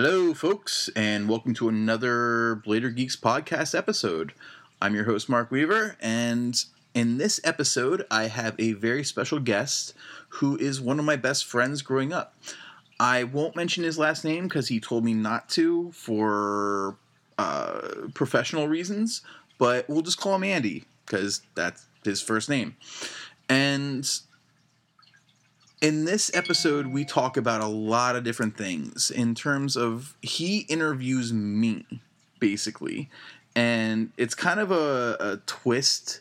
Hello, folks, and welcome to another Blader Geeks podcast episode. I'm your host, Mark Weaver, and in this episode, I have a very special guest who is one of my best friends growing up. I won't mention his last name because he told me not to for uh, professional reasons, but we'll just call him Andy because that's his first name. And in this episode, we talk about a lot of different things in terms of he interviews me, basically. And it's kind of a, a twist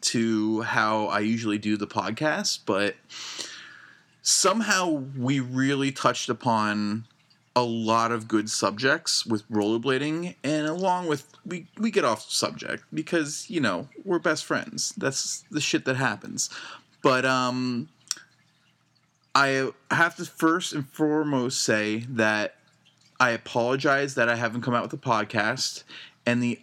to how I usually do the podcast, but somehow we really touched upon a lot of good subjects with rollerblading. And along with we we get off subject because you know we're best friends. That's the shit that happens. But um I have to first and foremost say that I apologize that I haven't come out with a podcast. And the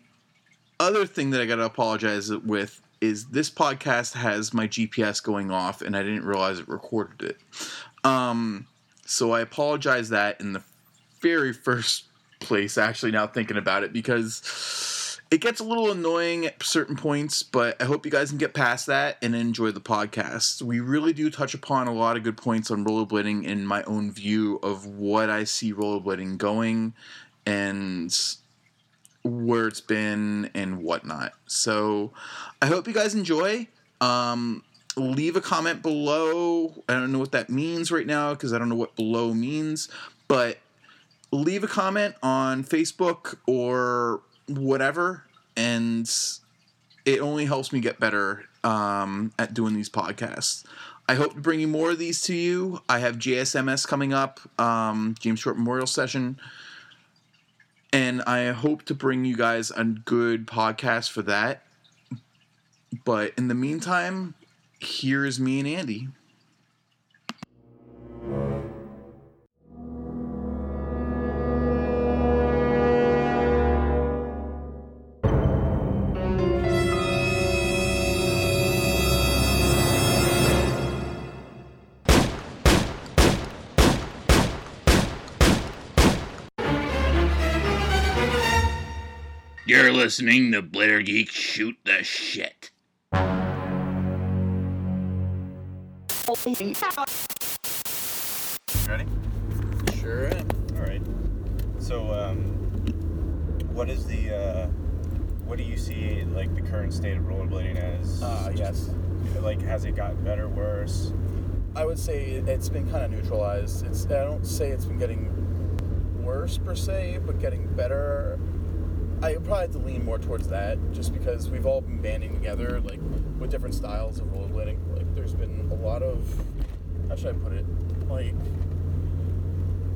other thing that I got to apologize with is this podcast has my GPS going off and I didn't realize it recorded it. Um, so I apologize that in the very first place, actually, now thinking about it, because it gets a little annoying at certain points, but I hope you guys can get past that and enjoy the podcast. We really do touch upon a lot of good points on rollerblading in my own view of what I see rollerblading going and where it's been and whatnot. So I hope you guys enjoy. Um, leave a comment below. I don't know what that means right now because I don't know what below means, but leave a comment on Facebook or whatever, and it only helps me get better um, at doing these podcasts. I hope to bring you more of these to you. I have JSMS coming up, um, James Short Memorial Session, and I hope to bring you guys a good podcast for that. But in the meantime, here's me and Andy. Listening to Blader Geek Shoot the Shit. Ready? Sure am. All right. So, um, what is the, uh, what do you see like the current state of rollerblading as? Uh, yes. Like, has it gotten better, worse? I would say it's been kind of neutralized. It's I don't say it's been getting worse per se, but getting better. I probably have to lean more towards that, just because we've all been banding together, like with different styles of rollerblading. Like, there's been a lot of, how should I put it? Like,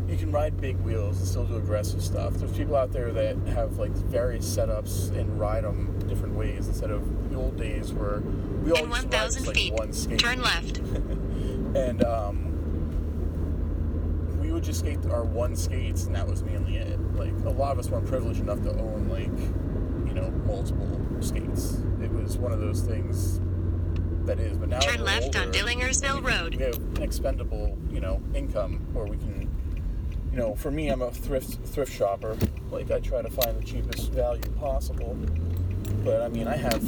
you can ride big wheels and still do aggressive stuff. There's people out there that have like various setups and ride them different ways instead of the old days where we all In used to ride just, like feet, one skate. turn left. and um, would just skate our one skates, and that was mainly it. Like a lot of us weren't privileged enough to own like you know multiple skates. It was one of those things that is. But now Turn left on older, Dillingersville Road. We have an expendable you know income where we can. You know, for me, I'm a thrift thrift shopper. Like I try to find the cheapest value possible. But I mean, I have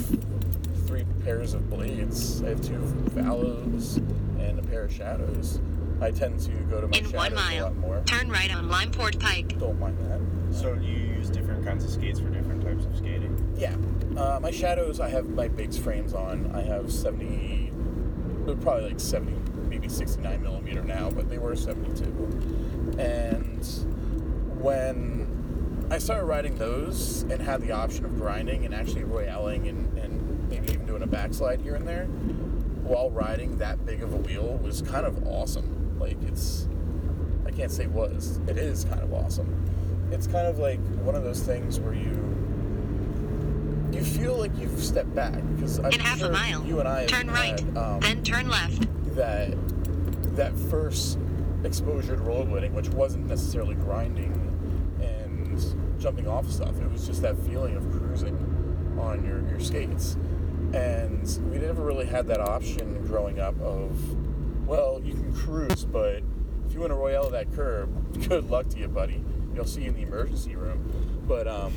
three pairs of blades. I have two Valos and a pair of shadows. I tend to go to my In shadows one a mile, lot more. turn right on Limeport Pike. Don't mind that. So, you use different kinds of skates for different types of skating? Yeah, uh, my shadows. I have my bigs frames on. I have seventy, probably like seventy, maybe sixty-nine millimeter now, but they were seventy-two. And when I started riding those and had the option of grinding and actually royaling and, and maybe even doing a backslide here and there, while riding that big of a wheel was kind of awesome. Like it's, I can't say was, it is kind of awesome. It's kind of like one of those things where you you feel like you've stepped back because I'm In half sure a mile, you and I have turn right, had, um, then turn left. that that first exposure to rollerblading, which wasn't necessarily grinding and jumping off stuff. It was just that feeling of cruising on your, your skates. And we never really had that option growing up of, well, you can cruise, but if you want to royale that curb, good luck to you, buddy. you'll see you in the emergency room. But um,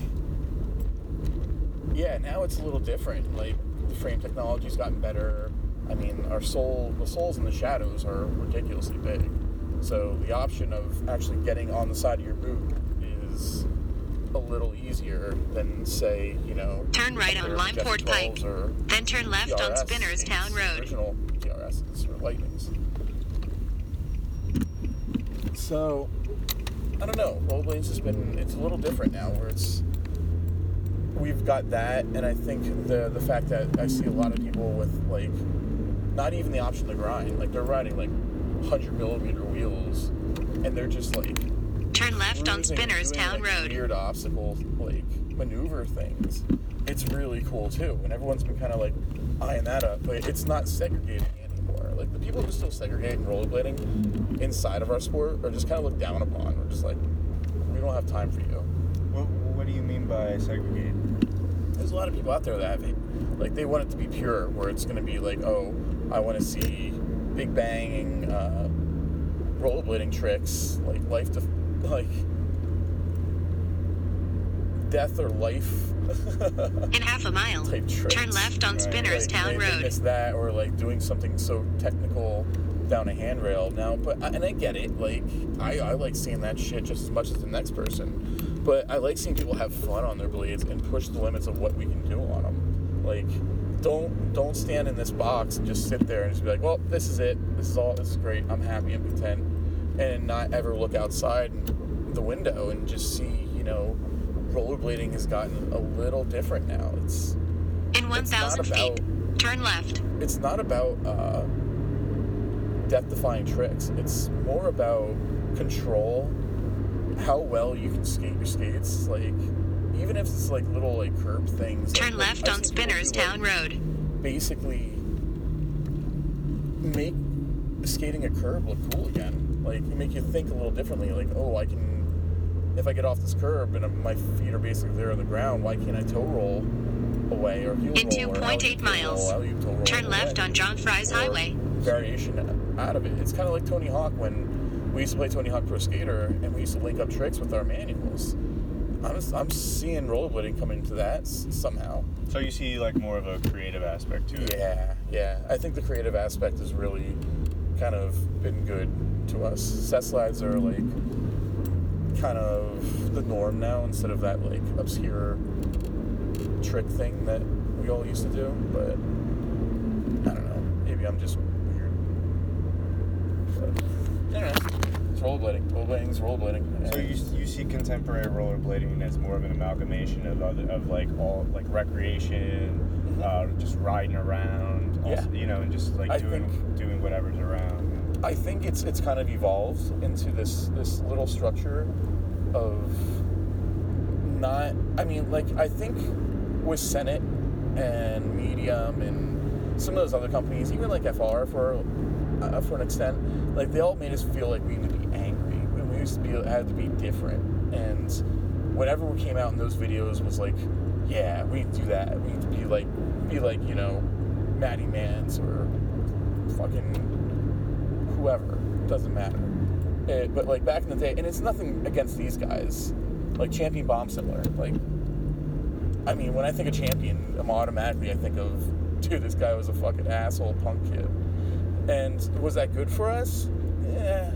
yeah, now it's a little different. Like the frame technology's gotten better. I mean, our soul, the souls in the shadows are ridiculously big. So the option of actually getting on the side of your boot is a little easier than say, you know, Turn right on Limeport Pike. 12s or Then turn left on Spinners Town Road. Original or Lightnings. So, I don't know. Rollerblades has been, it's a little different now where it's, we've got that, and I think the the fact that I see a lot of people with, like, not even the option to grind. Like, they're riding, like, 100 millimeter wheels, and they're just, like, Turn left on Spinners doing, Town like, Road. Weird obstacle like maneuver things. It's really cool too, and everyone's been kind of like eyeing that up. But it's not segregating anymore. Like the people who still segregate in rollerblading inside of our sport are just kind of looked down upon. We're just like, we don't have time for you. What, what do you mean by segregate? There's a lot of people out there that have. Like they want it to be pure, where it's going to be like, oh, I want to see big banging uh, rollerblading tricks, like life to like death or life In half a mile, turn left on Right. Spinners Like, Town Road. miss that or like doing something so technical down a handrail now but and i get it like I, I like seeing that shit just as much as the next person but i like seeing people have fun on their blades and push the limits of what we can do on them like don't don't stand in this box and just sit there and just be like well this is it this is all this is great i'm happy i'm content and not ever look outside the window and just see you know rollerblading has gotten a little different now it's In it's 1,000 feet, turn left. it's not about uh, death-defying tricks. It's more about control, how well you can skate your skates. Like, even if it's like little like curb things. Turn like, left on Spinners do, like, Town Road. Basically, make skating a curb look cool again. Like, make you think a little differently. Like, oh, I can. If I get off this curb and my feet are basically there on the ground, why can't I toe roll away or heel In roll or 2.8 miles, roll, alley-oop roll Turn away? left on John Fry's or Highway. variation out of it. It's kind of like Tony Hawk when we used to play Tony Hawk Pro Skater and we used to link up tricks with our manuals. I'm, I'm seeing rollerblading come into that s- somehow. So you see like more of a creative aspect to it. Yeah, yeah. I think the creative aspect has really kind of been good to us. Set slides are like kind of the norm now instead of that like obscure trick thing that we all used to do. But I don't know. Maybe I'm just weird. But I don't know. It's rollerblading. Rollerblading's rollerblading. So you, you see contemporary rollerblading as more of an amalgamation of other of like all like recreation, uh, just riding around, also, Mm-hmm. Yeah. you know, and just like I doing think- doing whatever's around. I think it's it's kind of evolved into this this little structure of not. I mean, like I think with Senate and Medium and some of those other companies, even like FR for uh, for an extent, like they all made us feel like we need to be angry and we used to be had to be different. And whatever came out in those videos was like, yeah, we do that. We need to be like be like you know, Matty Mans or fucking whoever doesn't matter. Eh, but like back in the day and it's nothing against these guys. Like champion bomb similar like i mean when i think of champion i'm automatically i think of dude this guy was a fucking asshole punk kid. And was that good for us? Yeah.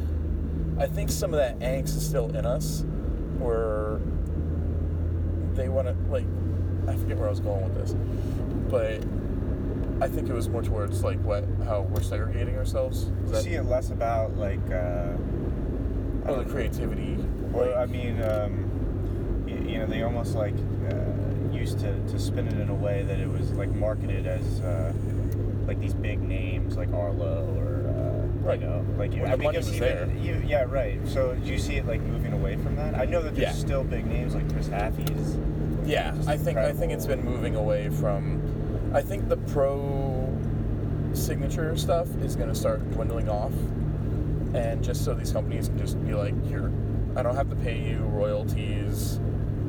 I think some of that angst is still in us where they want to like i forget where i was going with this but I think it was more towards like what how we're segregating ourselves. Is You that, see it less about like. Uh, or uh, the creativity. Well, I mean, um, you, you know, they almost like uh, used to, to spin it in a way that it was like marketed as uh, like these big names like Arlo or uh, Right. you know, like When I mean, money was there. you- yeah, right. So do you see it like moving away from that? I know that there's Yeah. still big names like Chris Haffey's. Yeah, I think I think it's been moving away from. I think the pro signature stuff is going to start dwindling off, and just so these companies can just be like, here, I don't have to pay you royalties.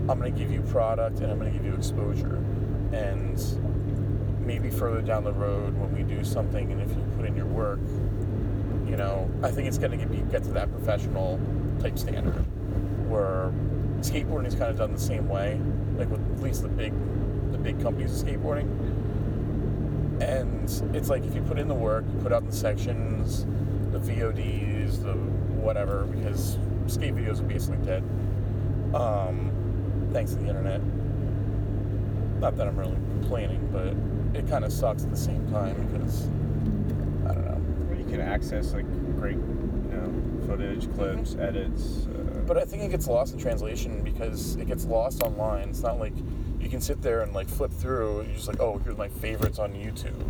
I'm going to give you product and I'm going to give you exposure, and maybe further down the road when we do something and if you put in your work, you know, I think it's going to get get to that professional type standard where skateboarding is kind of done the same way, like with at least the big, the big companies of skateboarding. And it's like if you put in the work, you put out the sections, the VODs, the whatever, because skate videos are basically dead. Um, thanks to the internet. Not that I'm really complaining, but it kind of sucks at the same time because I don't know. Where you can access like great, you know, footage, clips, edits. Uh, But I think it gets lost in translation because it gets lost online. It's not like you can sit there and like flip through. You're just like, oh, here's my favorites on YouTube.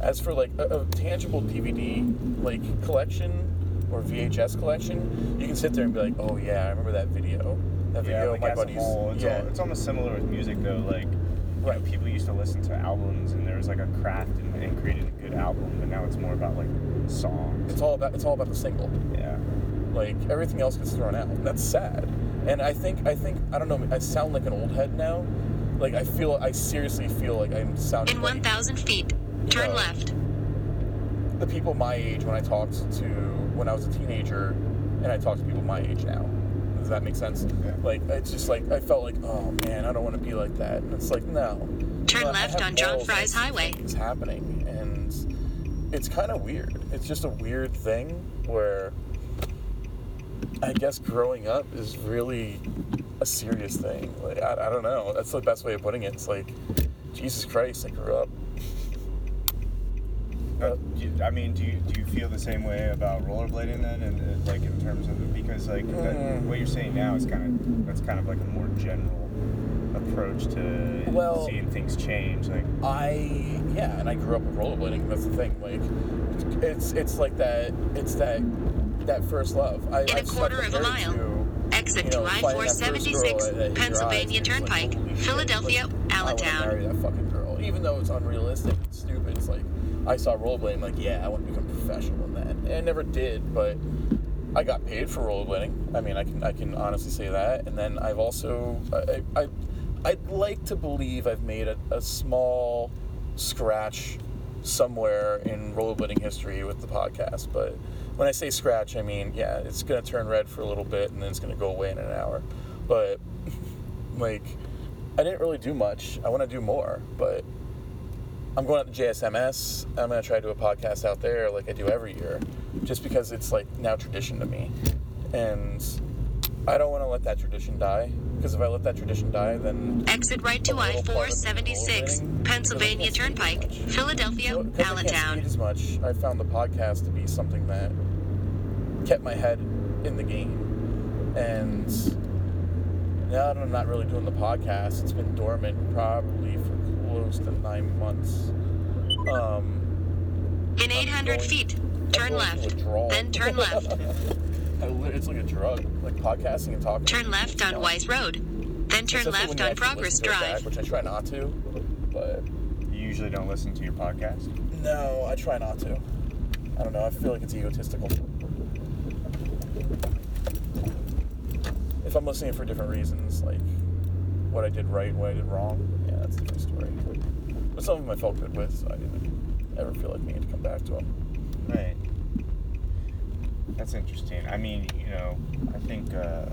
As for like a, a tangible DVD like collection or VHS collection, you can sit there and be like, oh yeah, I remember that video. That yeah, video, like my as buddies. whole, it's, yeah, al- it's almost similar with music though. Like, you know, people used to listen to albums, and there was like a craft and, in creating a good album, but now it's more about like songs. it's all about it's all about the single. yeah. Like everything else gets thrown out. That's sad. And I think I think I don't know. I sound like an old head now. Like I feel I seriously feel like I'm sounding In 1,000 feet, turn Yeah. left. the people my age when I talked to when I was a teenager, and I talk to people my age now. Does that make sense? Yeah. Like it's just like I felt like, oh man, I don't want to be like that. And it's like no. Turn But left on John balls Fry's Highway. It's happening, and it's kind of weird. It's just a weird thing where I guess growing up is really a serious thing. Like I, I don't know. That's the best way of putting it. It's like Jesus Christ, I grew up. Uh, you- I mean, do you do you feel the same way about rollerblading then, and uh, like in terms of because like that, Mm. what you're saying now is kind of that's kind of like a more general approach to Well- seeing things change. Like, I yeah, and I grew up with rollerblading. That's the thing. Like, it's it's like that. It's that that first love. I, In a I just quarter of a mile. to, Exit you to I finding that first girl 476, that hit your eyes, Pennsylvania and it's like, Turnpike, shit, Philadelphia, like, I wanna Allentown. marry that fucking girl, even though it's unrealistic and stupid. It's like I saw rollerblading, like yeah, I want to become professional in that. And I never did, but I got paid for rollerblading. I mean, I can I can honestly say that. And then I've also I I I'd like to believe I've made a, a small scratch somewhere in rollerblading history with the podcast. But when I say scratch, I mean yeah, it's gonna turn red for a little bit and then it's gonna go away in an hour. But like, I didn't really do much. I want to do more, but I'm going out to JSMS. I'm gonna try to do a podcast out there like I do every year, just because it's like now tradition to me, and I don't want to let that tradition die. Because if I let that tradition die, then Exit right to I of me 476, Pennsylvania because I can't skate Turnpike. Philadelphia, can't Allentown. as much, I found the podcast to be something that kept my head in the game. And now that I'm not really doing the podcast, it's been dormant probably for close to nine months. Um, In 800 going- feet, turn left. through a draw. Then turn left. It's like a drug, like podcasting and talking. Turn left on know, Wise Road. Then turn especially left on Progress listen to it back, Drive. which I try not to, but you usually don't listen to your podcast. no, I try not to. I don't know. I feel like it's egotistical. If I'm listening for different reasons, like what I did right, what I did wrong, yeah, that's a different story. But some of them I felt good with, so I didn't ever feel like needing to come back to them. Right. That's interesting. I mean, you know, I think. Uh,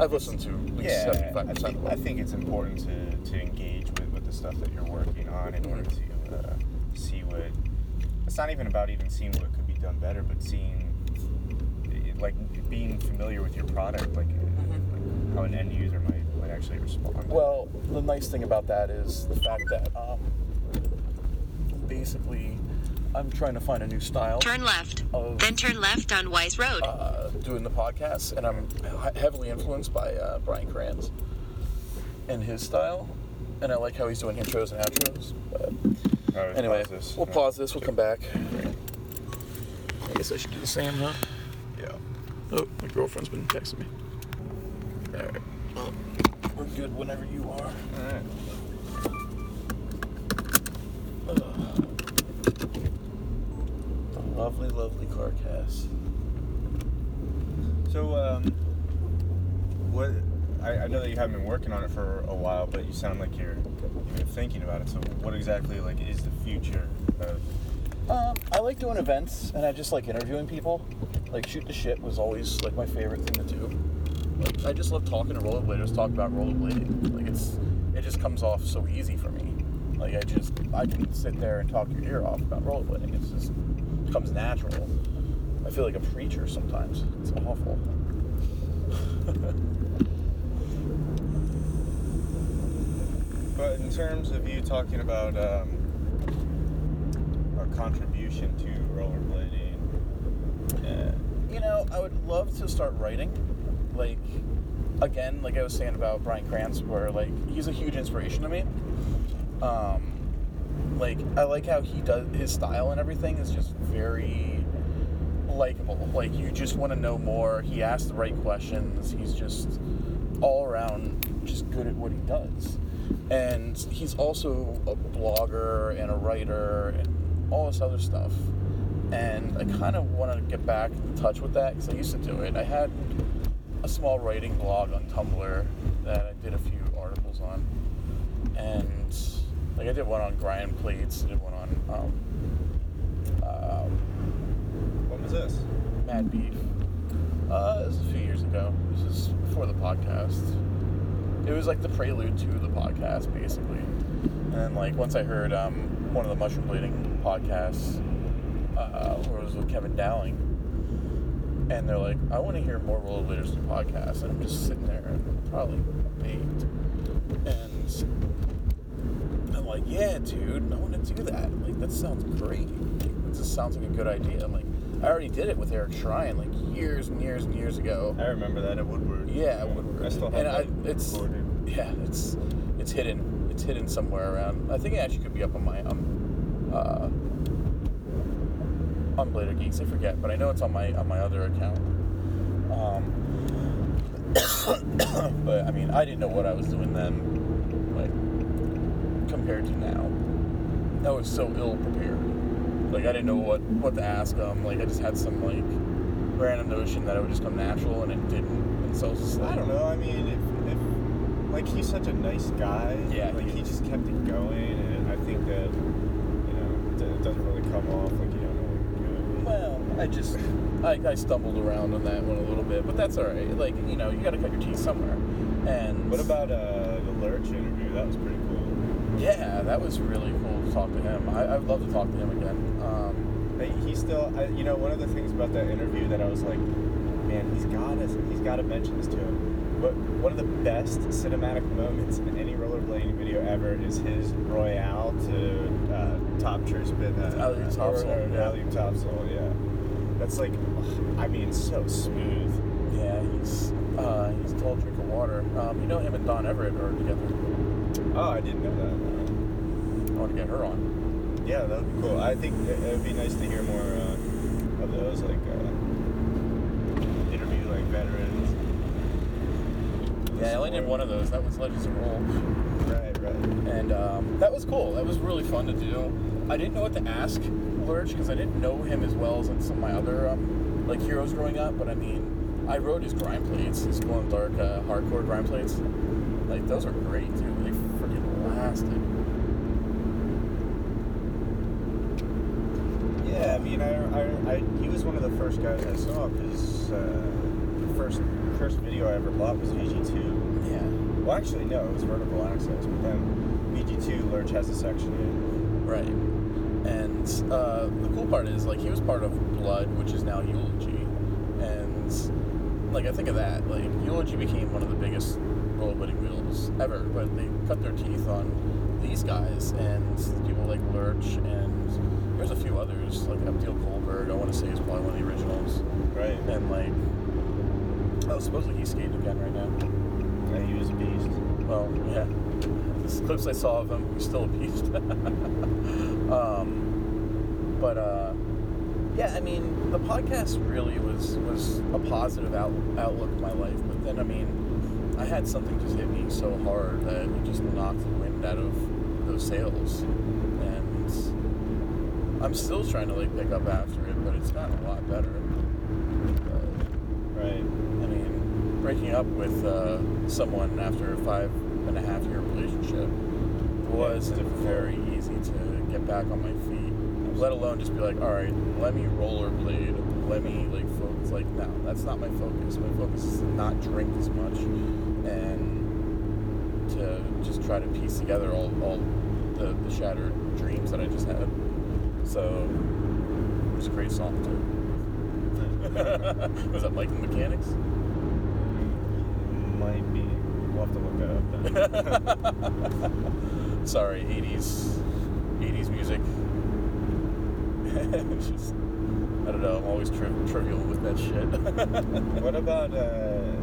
I've listened to at least yeah, seventy-five I percent think, I think it's important to, to engage with, with the stuff that you're working on in order to uh, see what. It's not even about even seeing what could be done better, but seeing, like, being familiar with your product, like, like how an end user might actually respond. Well, the nice thing about that is the fact that um, basically I'm trying to find a new style Turn left. of Then turn left on Wise Road. uh, doing the podcast, and I'm heavily influenced by uh, Brian Kranz and his style. And I like how he's doing intros and outros. But All right, anyway, pause we'll Yeah. pause this. We'll come back. I guess I should do the same, huh? Yeah. Oh, my girlfriend's been texting me. All right. Good whenever you are. All right. Lovely, lovely CarCast. So, um, what? I, I know that you haven't been working on it for a while, but you sound like you're been thinking about it. So, what exactly like is the future of? Um, I like doing events, and I just like interviewing people. Like shoot the shit was always like my favorite thing to do. Like I just love talking to rollerbladers, talk about rollerblading. Like it's it just comes off so easy for me. Like I just I can sit there and talk your ear off about rollerblading. It's just it comes natural. I feel like a preacher sometimes. It's awful. But in terms of you talking about um, our contribution to rollerblading, uh, You know, I would love to start writing. Like, again, like I was saying about Brian Krantz, where like he's a huge inspiration to me. Um, like I like how he does his style and everything is just very likable. Like you just want to know more. He asks the right questions. He's just all around just good at what he does. And he's also a blogger and a writer and all this other stuff. And I kind of want to get back in touch with that because I used to do it. I had a small writing blog on Tumblr that I did a few articles on. And like I did one on grind plates, I did one on um, um, what was this? Mad Beef. Uh, this was a few years ago. This is before the podcast. It was like the prelude to the podcast, basically. And then, like, once I heard um, one of the Mushroom Blading podcasts, uh, where it was with Kevin Dowling, and they're like, I want to hear more rollerbladers do podcasts. And I'm just sitting there and probably baked. And I'm like, yeah, dude, I want to do that. Like, that sounds great. Like, just sounds like a good idea. I'm like, I already did it with Eric Shrine like years and years and years ago. I remember that at Woodward. Yeah, Woodward. I still have and that I, it's recorded. yeah, it's it's hidden. It's hidden somewhere around. I think it actually could be up on my um uh on Blader Geeks. I forget, but I know it's on my on my other account. Um, but I mean, I didn't know what I was doing then, like compared to now. I was so ill prepared. Like I didn't know what what to ask them. Like I just had some like random notion that it would just come natural, and it didn't. And so I was just like, I don't know. I mean, if, if like he's such a nice guy, Yeah, like he he just kept it going, and I think that you know it it doesn't really come off like you don't know what you're doing. Well, I just I, I stumbled around on that one a little bit, but that's all right. Like you know, you got to cut your teeth somewhere. And What about uh, the Lurch interview? That was pretty cool. Yeah, that was really cool to talk to him. I, I'd love to talk to him again. Um, Hey, he still, I, you know, one of the things about that interview that I was like, man, he's got to, he's got to mention this to him. But one of the best cinematic moments in any rollerblading video ever is his royale to uh, top true spin. Uh, Alley-oop topsoul, or- or yeah. alley-oop topsoul, yeah. That's like, I mean, so smooth. yeah, he's uh, he's a tall drink of water. Um, you know him and Don Everett are together. Oh, I didn't know that. I want to get her on. Yeah, that would be cool. I think it would be nice to hear more uh, of those, like uh, interview like veterans. Yeah, I only did one of those. That was Legends of Roll. Right, right. and um, that was cool. That was really fun to do. I didn't know what to ask Lurch because I didn't know him as well as in some of my other um, like heroes growing up. But I mean, I rode his grind plates, his glow the dark uh, hardcore grind plates. Like those are great dude. They freaking lasted. Yeah, I mean, I, I, I, he was one of the first guys I saw because uh, the first first video I ever bought was VG2. Yeah. Well, actually, no, it was Vertical Access, but then VG2 Lurch has a section in. Right. Uh, the cool part is, like, he was part of Blood, which is now Eulogy. And, like, I think of that. Like, Eulogy became one of the biggest rollerblading wheels ever, but they cut their teeth on these guys and people like Lurch and there's a few others, like Abdil Kohlberg, I want to say is probably one of the originals. Right. And, like, oh, supposedly he's skating again right now. Yeah, he was a beast. Well, yeah. The clips I saw of him, he's still a beast. um, but uh, yeah, I mean, the podcast really was was a positive out, outlook in my life. But then, I mean, I had something just hit me so hard that it just knocked the wind out of those sails, and I'm still trying to like pick up after it, but it's gotten a lot better. But, Right. I mean, breaking up with uh, someone after a five and a half year relationship wasn't very easy to get back on my feet. Let alone just be like, all right, let me rollerblade, let me like focus. Like no, that's not my focus. My focus is to not drink as much and to just try to piece together all, all the, the shattered dreams that I just had. So it was a great song too. was that Mike and Mechanics? Might be. We'll have to look it up then. Sorry, 80s 80s music. It's just I don't know. I'm always tri- trivial with that shit. what about, uh,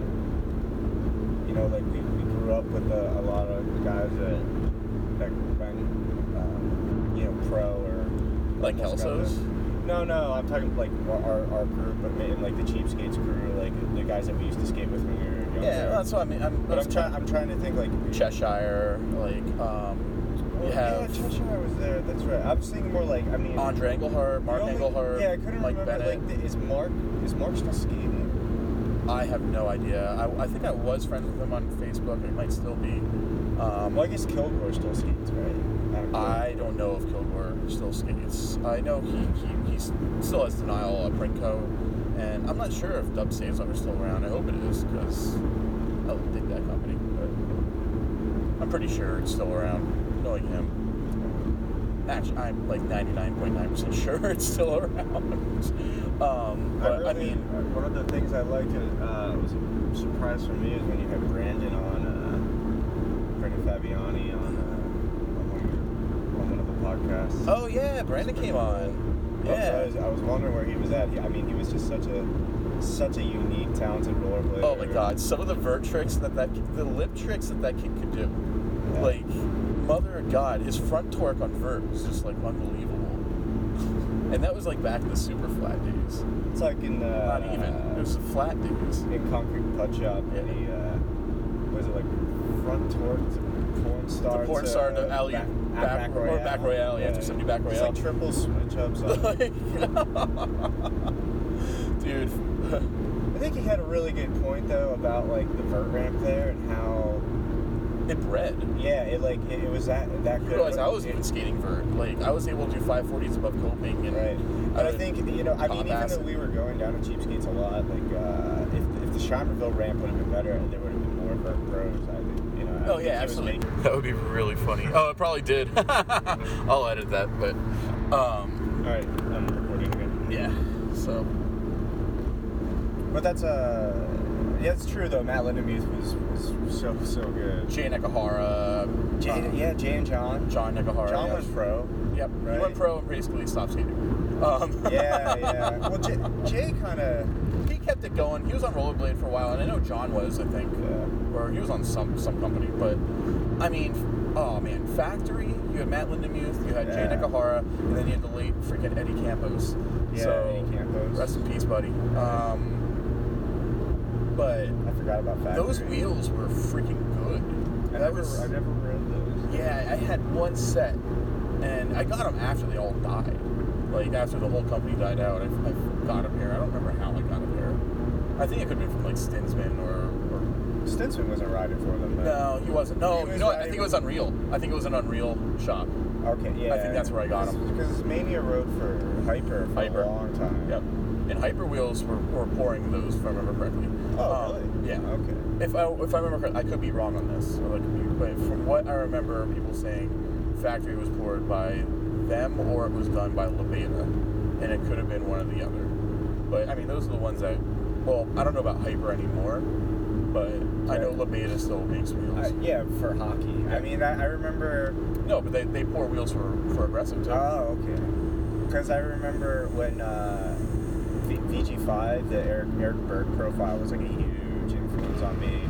you know, like we, we grew up with a, a lot of guys that, that went, um, you know, pro or. Like Kelsos? No, no, I'm talking like our, our group, but maybe like the Cheapskates crew, like the guys that we used to skate with when we were younger. yeah, that's what I mean. I'm, But I'm trying. I'm trying to think like Cheshire, like um, You yeah, have Cheshire was there. That's right. I'm seeing more like I mean. Andre Engelhart, Mark only- Yeah, I couldn't Mike remember. Bennett. Like, the, is Mark is Mark still skating? I have no idea. I, I think I was friends with him on Facebook. It might still be. Um, Well, I guess Kilgore still skates, right? I don't know. I don't know if Kilgore still skates. I know he, he, he still has denial of Prinko, and I'm not sure if Dub Saves are still around. I hope it is because I dig that company, but I'm pretty sure it's still around. Him, actually, I'm like 99.9% sure it's still around. um, but I, really, mean, uh, one of the things I liked uh, was a surprise for me is when you had Brandon on, uh, Brandon Fabiani on, uh, on, one of your, on one of the podcasts. oh yeah, Brandon came on. I Yeah. was, I was wondering where he was at. I mean, he was just such a such a unique, talented rollerblader. Oh my god, some of the vert tricks that that the lip tricks that that kid could do. Yeah. Like, mother of God, his front torque on vert was just like unbelievable. And that was like back in the super flat days. It's like in uh, Not even. It was the flat days. in Concrete Putt Shop. Yeah. The uh, was it like front torque to porn star? The porn star to alley back, back, or back royale, yeah, 270 back It's royale. like triple switch ups. on- Dude, I think he had a really good point though about like the vert ramp there and how it bred. yeah it like it, it was that that You good. realize I was even skating vert. Like, I was able to do 540s above coping and Right. But I would think you know, I mean, even acid. though we were going down to cheapskates a lot, like uh, if, if the Schreimerville ramp would have been better, there would have been more vert pros. I think you know. Oh think yeah, absolutely. That would be really funny. Oh, it probably did. I'll edit that, but um, All right, I'm recording again. yeah. So But that's uh, yeah, it's true though. Matt Lindemuth was was so so good. Jay Nakahara, Jay, uh, yeah, Jay and John. John Nakahara. John yeah. was pro. Yep, he went pro and basically stopped skating. Um, Yeah, yeah. Well, Jay, Jay kind of. he kept it going. He was on rollerblade for a while, and I know John was, I think, Yeah. or he was on some some company. But I mean, oh man, Factory. You had Matt Lindemuth, you had Jay Yeah. Nakahara, and then you had the late freaking Eddie Campos. Yeah, so, Eddie Campos. Rest in peace, buddy. Um, but I forgot about Factory. those wheels were freaking good. I That never, was- I never read those. Yeah, I had one set, and I got them after they all died. Like after the whole company died out, I, I got them here. I don't remember how I got them here. I think it could have been from like Stinsman or, or Stinson wasn't riding for them. Then. no, he wasn't. No, He you know what? I think it was Unreal. I think it was an Unreal shop. Okay, yeah. I think that's where I got 'em. Because Mania rode for Hyper for Hyper. a long time. Yep. And Hyper Wheels were, were pouring those, if I remember correctly. Oh, Um, really? Yeah. Okay. If I if I remember, correct- I could be wrong on this, or I be, but from what I remember, people saying factory was poured by them or it was done by Labeda, and it could have been one or the other. But I mean, those are the ones that. Well, I don't know about Hyper anymore, but I know Right. Still makes wheels. Uh, yeah, for hockey. I mean, I, I remember. no, but they, they pour wheels for for aggressive too. Oh, okay. Because I remember when uh, VG5, the Eric Eric Berg profile was like a huge influence on me,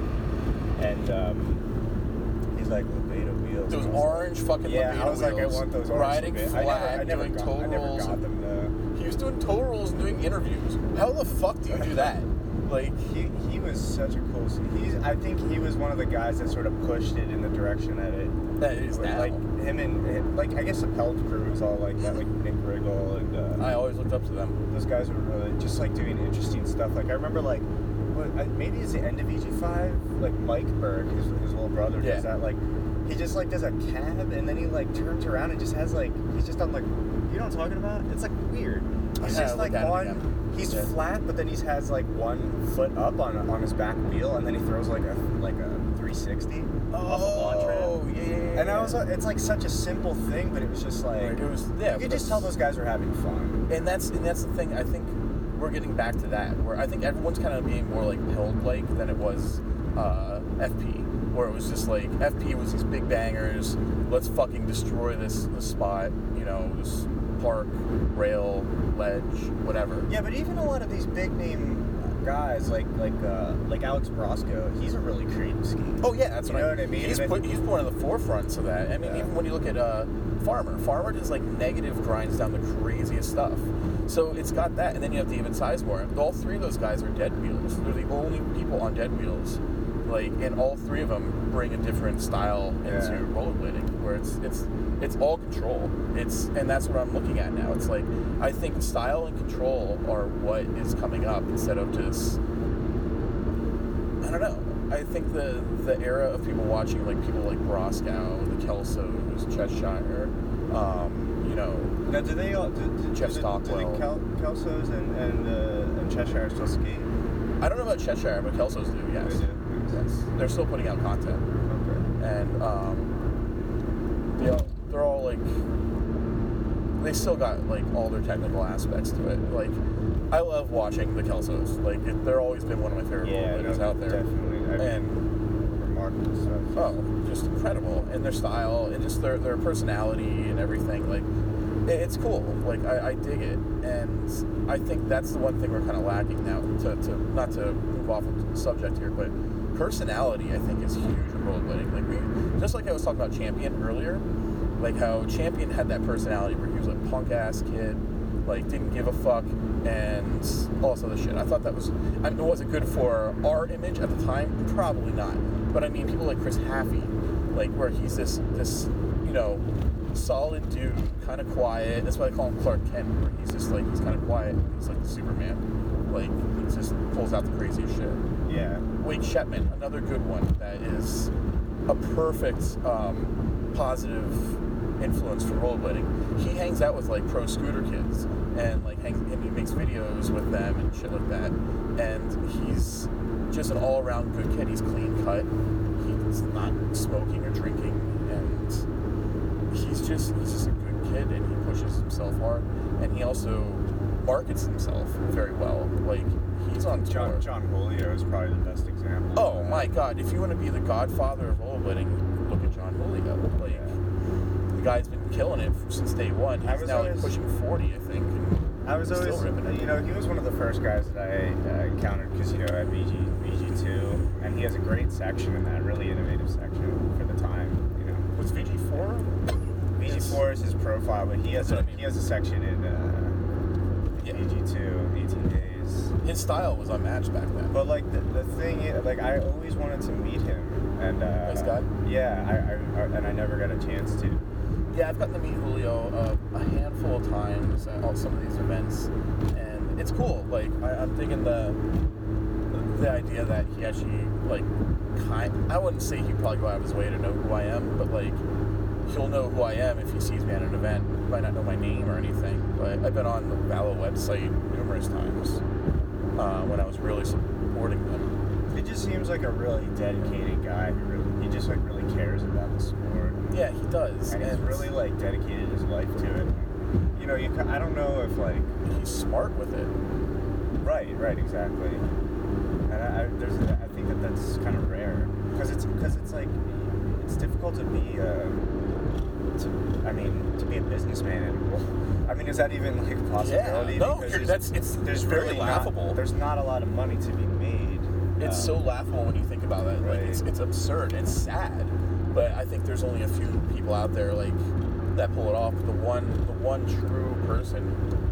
and um, he's like Labeda wheels. those was like- orange fucking Yeah, I was like, I want those orange. riding flat, I never, I never doing got, toe I never rolls. got them though. He was doing toe rolls and doing interviews. How the fuck do you do that? Like, He, he was such a cool. He's I think he was one of the guys that sort of pushed it in the direction that it that is now. like him and like I guess the Pelt crew was all like that, like Nick Riggle and uh, I always looked up to them. those guys were really just like doing interesting stuff. Like I remember like what, maybe it's the end of VG5, like Mike Berg, his, his little brother, Yeah. does that like he just like does a cab and then he like turns around and just has like he's just on like you know what I'm talking about? It's like weird. He's I just like at it on. He's Yeah. flat, but then he has like one foot up on on his back wheel, and then he throws like a like a 360 off a launch ramp. Oh, yeah, yeah, yeah. And I was, it's like such a simple thing, but it was just like Right, it was- yeah, You could but just tell those guys were having fun. and that's and that's the thing. I think we're getting back to that, where I think everyone's kind of being more like held like than it was uh, FP, where it was just like FP was these big bangers. Let's fucking destroy this this spot, you know, this park, rail, ledge, whatever. Yeah, but even a lot of these big name guys like like uh, like Alex Broskow, he's a really creative skier. Oh yeah, that's You what, know I, what I mean? He's put, he's one of the forefronts of that. I mean, Yeah. even when you look at uh, Farmer, Farmer does like negative grinds down the craziest stuff. So it's got that, and then you have David Sizemore. All three of those guys are dead wheels. They're the only people on dead wheels. Like, and all three of them bring a different style into Yeah. rollerblading, where it's it's it's all control. It's and that's what I'm looking at now. It's like I think style and control are what is coming up instead of just I don't know. I think the the era of people watching like people like Broskow, the Kelsos, Cheshire, um, you know, Now, do they all do, do, Jeff do, Stockwell. Do Kel- Kelsos and and, uh, and Cheshire still skate? I don't know about Cheshire, but Kelsos do. Yes, They do? yes, they're still putting out content, Okay. and um, all, they're all like they still got like all their technical aspects to it. Like I love watching the Kelsos. Like it, they're always been one of my favorite Yeah, no, out there. definitely. I mean, And remarkable stuff. Oh, just incredible, and their style, and just their their personality and everything. Like, it, it's cool. Like, I, I dig it, and I think that's the one thing we're kind of lacking now. To, to not to move off of the subject here, but personality, I think, is huge in rollerblading. Like we, just like I was talking about Champion earlier, like how Champion had that personality where he was a punk ass kid, like didn't give a fuck, and all this other shit. I thought that was, I mean, was it good for our image at the time? Probably not. But I mean, people like Chris Haffey, like where he's this this, you know, solid dude, kind of quiet. That's why I call him Clark Kent, where he's just like he's kind of quiet. He's like Superman, like he just pulls out the craziest shit. Yeah. Wade Shetman, another good one that is a perfect um, positive influence for rollerblading. He hangs out with like pro scooter kids and like hangs and he makes videos with them and shit like that. And he's just an all around good kid. He's clean cut. He's not smoking or drinking and he's just he's just a good kid and he pushes himself hard and he also markets himself very well. Like he's on tour. John Jon Julio is probably the best example. Oh my God! If you want to be the godfather of rollerblading, look at Jon Julio. Like Yeah. The guy's been killing it since day one. I He's was now like pushing forty, I think. I was always, you know, he was one of the first guys that I uh, encountered because, you know, at VG, VG2, and he has a great section in that, really innovative section for the time, you know. Was VG four? VG4 is his profile, but he has That's a, I mean. he has a section in uh, Yeah. VG2, 18 days. His style was unmatched back then. But like the, the thing, is, like I always wanted to meet him, and uh, Nice guy? Yeah, I, I, I and I never got a chance to. Yeah, I've gotten to meet Julio uh, a handful of times at all, some of these events, and it's cool. Like I, I'm thinking the the idea that he actually like kind. I wouldn't say he'd probably go out of his way to know who I am, but like he'll know who I am if he sees me at an event. He might not know my name or anything, but I've been on the Valo website numerous times uh, when I was really supporting them. He just seems like a really dedicated guy who really, he just like really cares about the sport, Yeah, he does, and he's really like dedicated his life to it. You know, you I don't know if like he's smart with it. right, right, exactly. And I, I there's a, I think that that's kind of rare because it's because it's like it's difficult to be uh, to I mean to be a businessman and I mean is that even like a possibility? no, Because you're- that's- it's- there's very really not- laughable. there's not a lot of money to be made. It's um, so laughable when you think about it. Like it's, it's absurd. It's sad, but I think there's only a few people out there like that pull it off. But the one, the one true person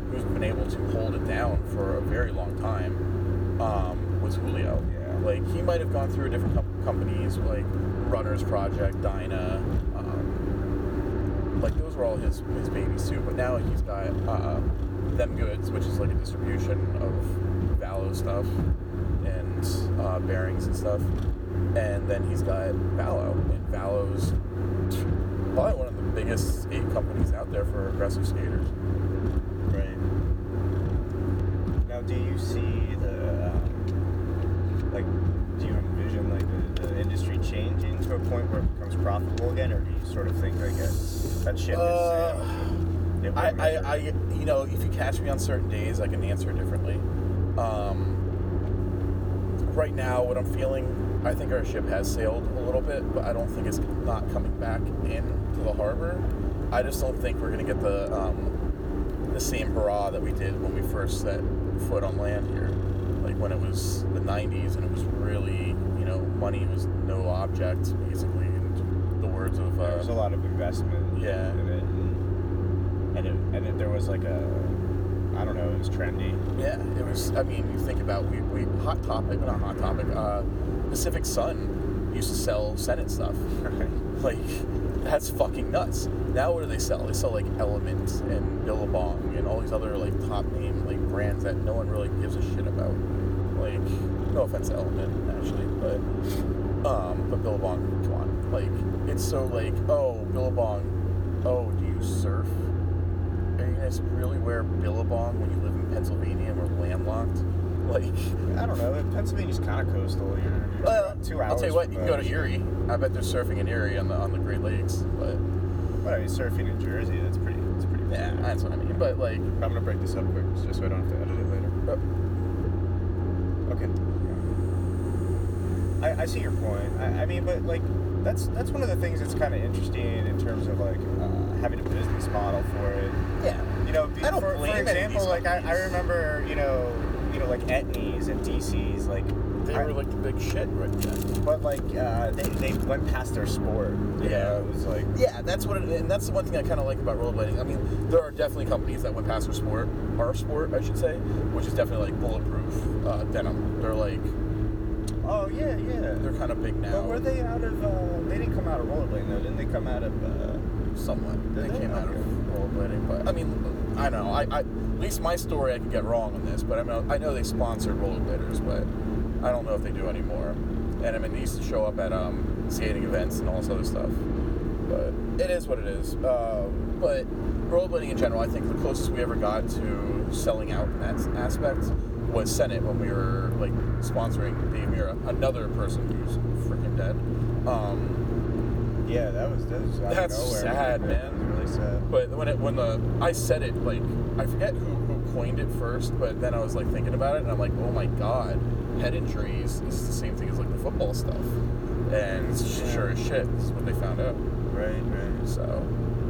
who's been able to hold it down for a very long time um, was Julio. Yeah. Like he might have gone through different com- companies like Runners Project, Dyna. Um, like those were all his his babies too. But now he's got uh, them goods, which is like a distribution of Valo stuff and uh, bearings and stuff. And then he's got Valo, Valo's probably one of the biggest skate companies out there for aggressive skaters. Right. Now, do you see the um, like? Do you envision like the, the industry changing to a point where it becomes profitable again, or do you sort of think like it, that ship Uh, is sailed? It I, I, I, you know, if you catch me on certain days, I can answer differently. Um, right now, what I'm feeling, I think our ship has sailed a little bit, but I don't think it's not coming back into the harbor. I just don't think we're gonna get the um, the same hurrah that we did when we first set foot on land here, like when it was the '90s and it was really, you know, money was no object, basically. In the words of there was a uh, lot of investment Yeah. in it, and, and, it, and it, there was like a I don't know, it was trendy. Yeah, it was. I mean, you think about we, we hot topic, but not hot topic. Uh, Pacific Sun used to sell Senate stuff. Like that's fucking nuts. Now what do they sell? They sell like Element and Billabong and all these other like top name like brands that no one really gives a shit about. Like, no offense to Element actually, but um, but Billabong, come on. Like, it's so like, oh Billabong, oh do you surf? Guys really wear Billabong when you live in Pennsylvania and we're landlocked? Like, I don't know. Pennsylvania's kind of coastal. You're, you're well, two hours. I'll tell you what, you can go to Erie. I bet there's surfing in Erie on the on the Great Lakes. But What I mean, surfing in Jersey, that's pretty. That's pretty. yeah, that's what I mean. But like, I'm gonna break this up quick, just so I don't have to edit it later. Okay. I, I see your point. I, I mean, but like, that's that's one of the things that's kind of interesting in terms of like uh, having a business model for it. Yeah, You know, I don't for, blame for example, like I, I remember, you know, you know, like Etnies and DCs, like they I- were like the big shit right then. but like uh, they, they went past their sport. You Yeah. know, it was like Yeah, that's what, it, and that's the one thing I kind of like about rollerblading. I mean, there are definitely companies that went past their sport, our sport, I should say, which is definitely like bulletproof uh, denim. They're like, oh yeah, yeah. they're kind of big now. But were they out of? Uh, they didn't come out of rollerblading though. Didn't they come out of? Uh, somewhat. Did They came out of rollerblading, but I mean, I don't know. I, I at least my story I could get wrong on this, but I mean, I know they sponsored rollerbladers, but I don't know if they do anymore. And I mean, they used to show up at um, skating events and all this other stuff. But it is what it is. Uh, but rollerblading in general, I think the closest we ever got to selling out in that aspect was Senate when we were like sponsoring Dave Mirra, another person who's freaking dead. Um, yeah, that was that was That's nowhere. sad, man. really sad. But when it when the I said it like I forget who, who coined it first, but then I was like thinking about it and I'm like, oh my god, head injuries is the same thing as like the football stuff, and it's sure as shit. This is what they found out. Right, right. So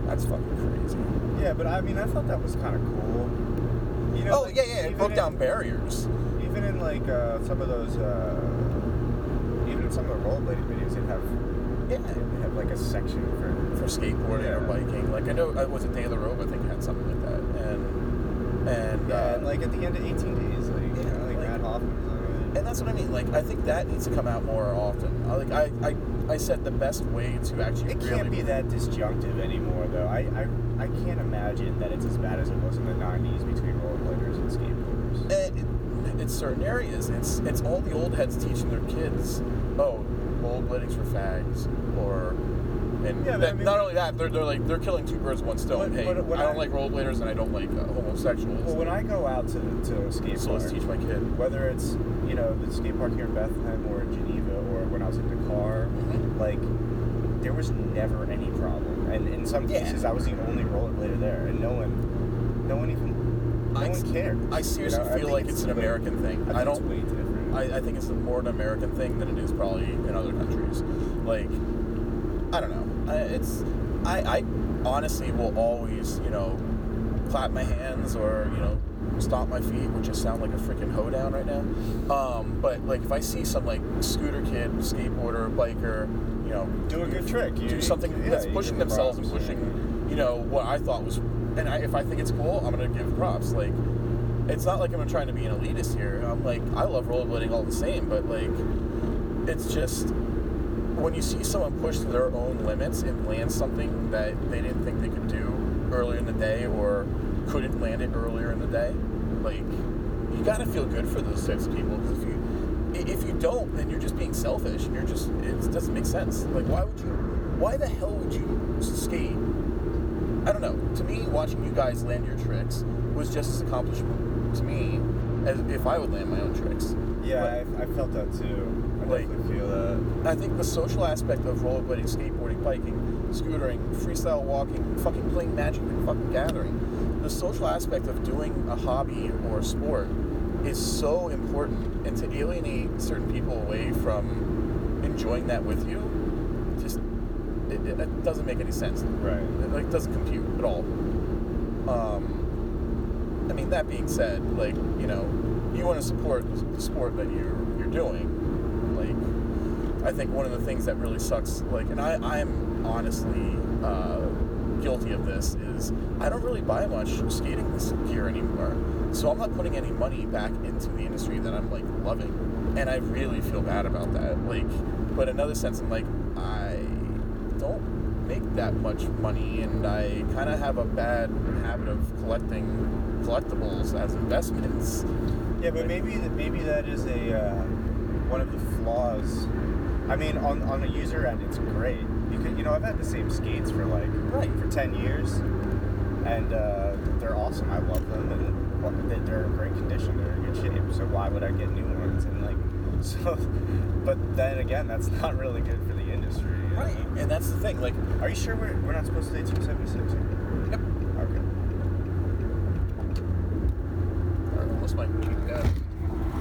that's fucking crazy. Yeah, but I mean, I thought that was kind of cool. You know, oh like, yeah, yeah, it broke in- down barriers. Even in like uh, some of those, uh, even in some of the rollerblading videos, they'd have Yeah, they have like a section for. for skateboarding or biking. Like I know, uh, was it Day of the Rope? I think had something like that, and and Yeah, uh, and like at the end of 18 days, like, you know, like, like- Mat Hoffman on. And that's what I mean. Like, I think that needs to come out more often. I- Like, I, I, I said the best way to actually It really can't be that disjunctive anymore, though. I, I, I can't imagine that it's as bad as it was in the 90s between rollerbladers and skateboarders. And it, it's certain areas. It's it's all the old heads teaching their kids, oh, rollerblading's for fags, or and Yeah, that- I mean, not only that, they're, they're like they're killing two birds with one stone. But- hey, but I don't I- like rollerbladers and I don't like uh, homosexuals. Well, when I go out to, to a skate so let's park, teach my kid. whether it's, you know, the skate park here in Bethlehem or in Geneva or when I was in Dakar, Mhm. like, there was never any problem. And in some Yeah. cases, I was the only rollerblader there, and no one, no one even, no I, one cared. I seriously You know, feel like it's, an American thing. I, I, don't. It's way different. I, I think it's more an American thing than it is probably in other countries. Like, I don't know. I, it's I, I honestly will always, you know, clap my hands or you know, stomp my feet, which just sound like a freaking hoedown right now. Um, but like if I see some like scooter kid, skateboarder, biker, you know, Do a good trick. You- do something yeah, that's pushing themselves and props, yeah. pushing, you know, what I thought was, and I, if I think it's cool, I'm gonna give props. Like, it's not like I'm trying to be an elitist here. I'm like, I love rollerblading all the same, but like, it's just when you see someone push their own limits and land something that they didn't think they could do earlier in the day or couldn't land it earlier in the day, like, you gotta feel good for those types of people because if you if you don't, then you're just being selfish and you're just it doesn't make sense. Like, why would you? Why the hell would you skate? I don't know. To me, watching you guys land your tricks was just as accomplishment to me as if I would land my own tricks. Yeah, I, I felt that too. I Like- definitely feel that. I think the social aspect of rollerblading, skateboarding, biking, scootering, freestyle walking, fucking playing Magic and fucking gathering, the social aspect of doing a hobby or a sport is so important. And to alienate certain people away from enjoying that with you, just it, it, it doesn't make any sense. Right. It like doesn't compute at all. Um, that being said, like you know, you want to support the sport that you're you're doing. Like, I think one of the things that really sucks, like, and I I'm honestly uh, guilty of this is I don't really buy much skating gear anymore. So I'm not putting any money back into the industry that I'm like loving, and I really feel bad about that. Like, but in another sense, I'm like I don't make that much money, and I kind of have a bad habit of collecting collectibles as investments. Yeah, but maybe that maybe that is a uh, one of the flaws. I mean, on on the user end, it's great because you know I've had the same skates for like Right. for ten years, and uh, they're awesome. I love them, and they're in great condition. They're in good shape. So why would I get new ones? And like, so, but then again, that's not really good for the industry. Know? And that's the thing. Like, Are you sure we're, we're not supposed to seventy six? Yep. Okay. I almost might yeah.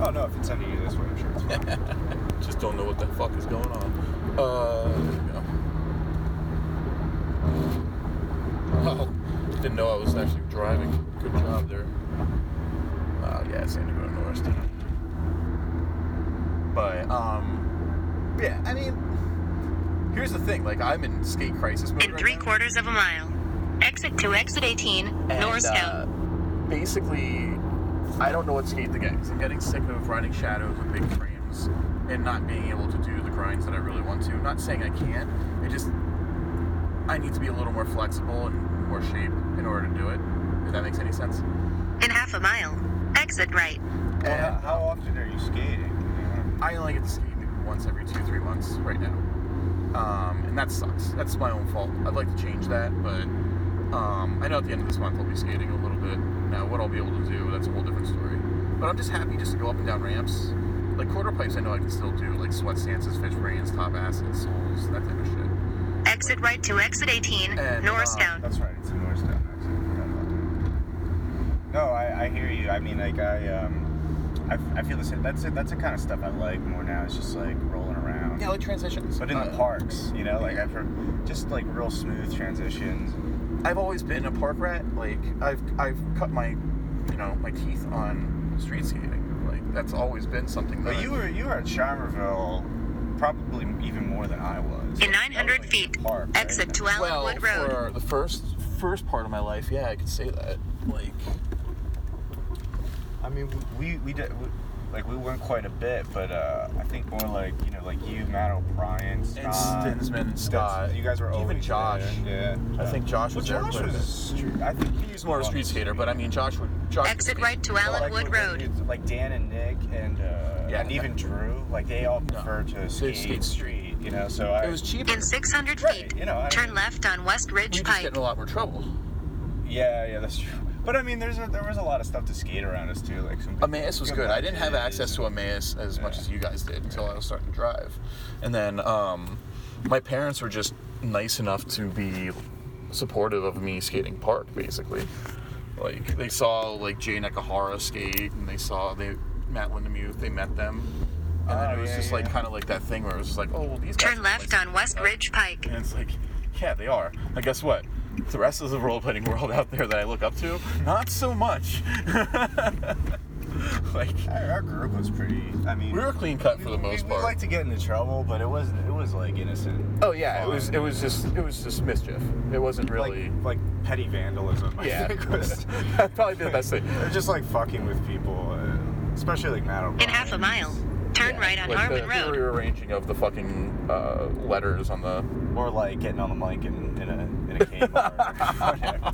Oh no, if it's sending you this way, I'm sure it's fine. just don't know what the fuck is going on. Uh, there we go. Oh, didn't know I was actually driving. Good job there. Uh, yeah, it's going to go to Norristown. But, um, yeah, I mean, here's the thing. Like, I'm in skate crisis mode In right three now. quarters of a mile. Exit to exit 18, And, Norristown. uh, basically, I don't know what skate to get I'm getting sick of riding shadows with big frames and not being able to do the grinds that I really want to. I'm not saying I can't. It just I need to be a little more flexible and more shape in order to do it. If that makes any sense. In half a mile. Exit right. Well, And how, how often are you skating? I only get to skate maybe once every two, three months right now. Um, and that sucks. That's my own fault. I'd like to change that, but um, I know at the end of this month I'll be skating a little bit. Now, what I'll be able to do, that's a whole different story. But I'm just happy just to go up and down ramps. Like quarter pipes, I know I can still do, like sweat stances, fish brains, top acids, souls, that type of shit. Exit right to exit 18, And, Norristown. That's right. It's in Norristown. Actually, I forgot about that. No, I, I hear you. I mean, like I um, I, I feel the same. That's it. That's the kind of stuff I like more now. It's just like rolling around. Yeah, like transitions. But in the Uh, parks, you know, like. I've heard just like real smooth transitions. I've always been a park rat. Like I've I've cut my, you know, my teeth on street skating. Like that's always been something that But you were you were at Charmerville, probably even more than I was. In That was, 900 like, feet, the park, right? exit to well Allenwood Road. for the first first part of my life. Yeah, I could say that. Like I mean, we we did we, like we went quite a bit, but uh, I think more like you know like you, Matt O'Brien, and Stinsman and Scott. You guys were even Josh. there, Yeah, I think Josh was well, there. Josh quite was street. I think he He's more of a street skater, but I mean Josh would. Josh Exit skate. right to Well, like, Allenwood when- Road. Like Dan and Nick and uh, Yeah. and even Drew, like they all prefer to skate, skate street. You know, so I It was cheaper. In 600 Right, feet, you know, I turn mean- left on West we Ridge just Pike. get in a lot more trouble. yeah yeah that's true. But I mean, there's a, there was a lot of stuff to skate around us too, like some. Emmaus was good. I didn't have access to Emmaus as much as you guys did until I was starting to drive. And then um, my parents were just nice enough to be supportive of me skating park, basically. Like they saw like Jay Nakahara skate, and they saw they Matt Lindemuth. They met them, and then Oh, it was yeah, just like yeah. kind of like that thing where it was just like, oh, well, these guys. Turn left nice on West. Ridge Pike. And it's like, yeah, they are. And guess what? The rest of the rollerblading world out there that I look up to, not so much. like Our, our group was pretty. I mean, we were clean cut for the most we, part. We like to get into trouble, but it wasn't. It was like innocent. oh yeah, it was it was just it was just mischief. It wasn't really. like, like petty vandalism. I yeah, think was that'd probably be the best thing. They're just like fucking with people, uh, especially like Matt O'Brien. In half a mile, turn Yeah, right on like Harmon the, Road. The rearranging of the fucking uh, letters on the. Or like getting on the mic in, in a in a K bar. or.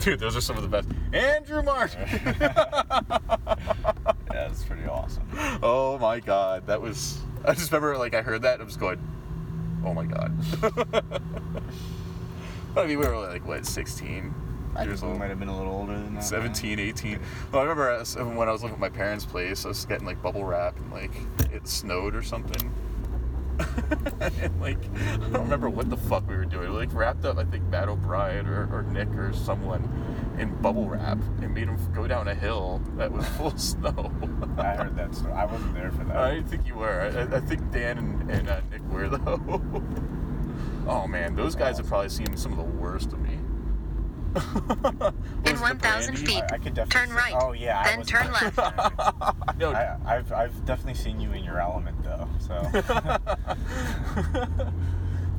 Dude, those are some of the best. Andrew Martin. yeah, that's pretty awesome. oh my god, that was. I just remember like I heard that and I was going, oh my god. I mean, we were like what, 16, years You old. might have been a little older than that. 17, 18. Well, I remember uh, when I was living at my parents' place, I was getting like bubble wrap and like it snowed or something. And like, I don't remember what the fuck we were doing. We like wrapped up, I think, Matt O'Brien or, or Nick or someone in bubble wrap and made him go down a hill that was full of snow. I heard that story. I wasn't there for that. I didn't think you were. I, I- think Dan and, and uh, Nick were though. oh man, those guys have probably seen some of the worst of In was it, the 1,000 feet. I, I could definitely. Turn see- right. Oh yeah. Then was turn left. No, I, I've I've definitely seen you in your element though. So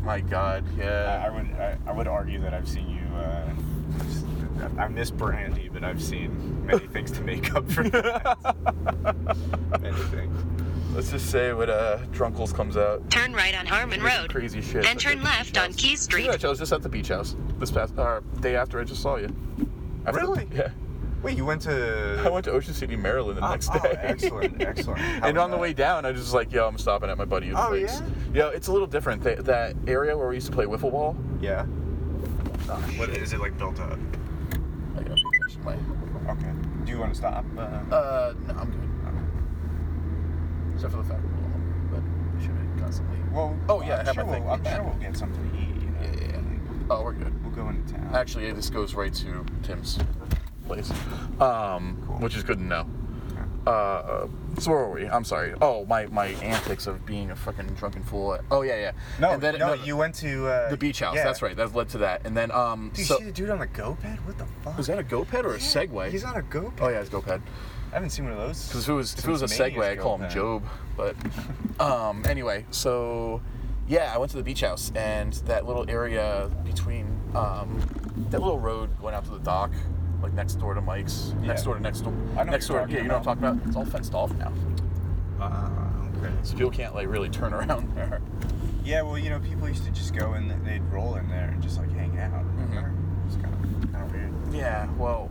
my God, I, I yeah. would I, I would argue that I've seen you. Uh, I miss brandy, but I've seen many things to make up for that. many things. Let's just say when uh, Drunkles comes out. Turn right on Harmon Road. Crazy shit. Then turn left on house. Key Street. of which, I was just at the beach house this past uh, day after I just saw you. After- Really? Yeah. Wait, you went to? I went to Ocean City, Maryland the Oh, next oh, day. excellent, excellent. How and was on the way down, I just like, yo, I'm stopping at my buddy's Oh, place. yeah? Yeah, it's a little different. Th- that area where we used to play wiffle ball. Yeah. Oh, What shit. is it like built up? I gotta pay attention. My, Okay. Do you want to stop? Uh, uh, no, I'm good. Except for the fact we're a little hungry, but we should be constantly. well. Oh, yeah, I I'm have sure, my we'll. I'm Yeah. sure we'll get something to eat. You know? Yeah, yeah, yeah. Oh, we're good. We'll go into town. Actually, this goes right to Tim's place, um, Cool. which is good to know. Uh, so where were we? I'm sorry. Oh, my, my antics of being a fucking drunken fool. Oh yeah, yeah. no, and then, no, you went to uh, the beach house. yeah. That's right. That led to that. And then um, so you see the dude on the GoPed? What the fuck? was that a GoPed or a Segway? He's on a GoPed. Oh yeah, it's GoPed. I haven't seen one of those. Because if it was if it was a Mania's Segway, I call him. Job. But um, anyway, so yeah, I went to the beach house and that little area between um, that little road going out to the dock, like next door to Mike's, next door to next door, I know next what door. you're Yeah, you know what I'm talking about. It's all fenced off now, Uh, okay. so people can't like really turn around there. Yeah, well, you know, people used to just go and they'd roll in there and just like hang out. Mhm. Remember? It's kind of kind of weird. Yeah, well,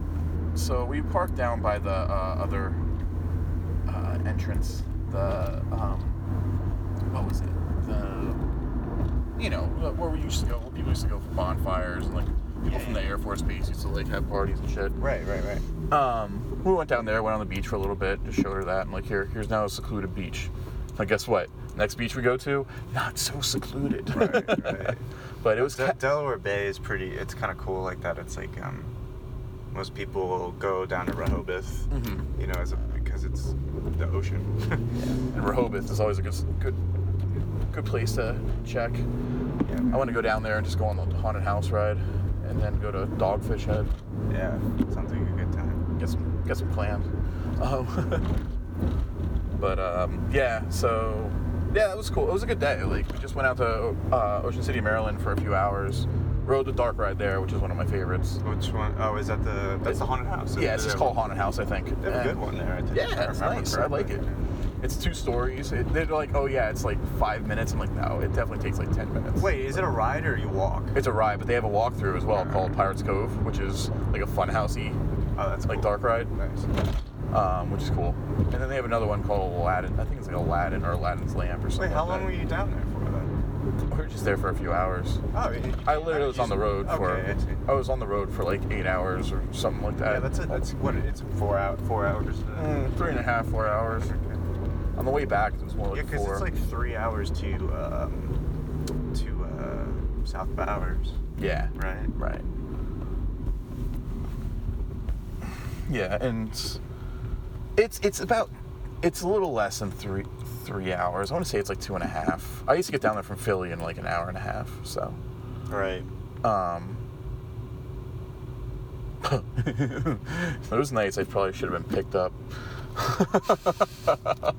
so we parked down by the uh, other uh, entrance. The um, what was it? The you know where we used to go. People used to go for bonfires and like people Yeah, from the. Air Force Base used to like have parties and shit. Right, right, right. Um, we went down there, went on the beach for a little bit, just showed her that, and like here, here's now a secluded beach. Like guess what? Next beach we go to, not so secluded. Right, right. but it was. De- ca- Delaware Bay is pretty. It's kind of cool like that. It's like um, most people go down to Rehoboth, Mhm. you know, as a, because it's the ocean. And Rehoboth is always a good, good, good place to check. yeah, I want to go down there and just go on the haunted house ride, and then go to Dogfish Head. yeah, sounds like a good time. Get some, get some plans. Um, but um, yeah, so yeah, that was cool. It was a good day. Like we just went out to uh, Ocean City, Maryland, for a few hours. Rode the dark ride there, which is one of my favorites. Which one? Oh, is that the? That's the haunted house. Yeah, it's just called Haunted House, I think. They have a good one there. I think. Yeah, I it's nice. I like it. It's two stories. It, they're like, oh yeah, it's like five minutes. I'm like, no, it definitely takes like ten minutes. Wait, is it a ride or you walk? It's a ride, but they have a walkthrough as well called Pirates Cove, which is like a fun housey, Oh, that's like cool. dark ride, Nice. um, which is cool. And then they have another one called Aladdin. I think it's like Aladdin or Aladdin's Lamp or something. Wait, how like long were you down there? We were just there for a few hours. Oh, you- I literally was on the road for. Okay, I. Was on the road for like eight hours or something like that. Yeah, that's it. That's what it's four out four hours. uh, Mm, three and a half, four hours. Okay. On the way back, it was more like Yeah, because four. it's like three hours to um, to uh, South Bowers, yeah, right? Right. Yeah, and it's it's about it's a little less than three three hours. I want to say it's like two and a half. I used to get down there from Philly in like an hour and a half. So, Right. um, those nights I probably should have been picked up.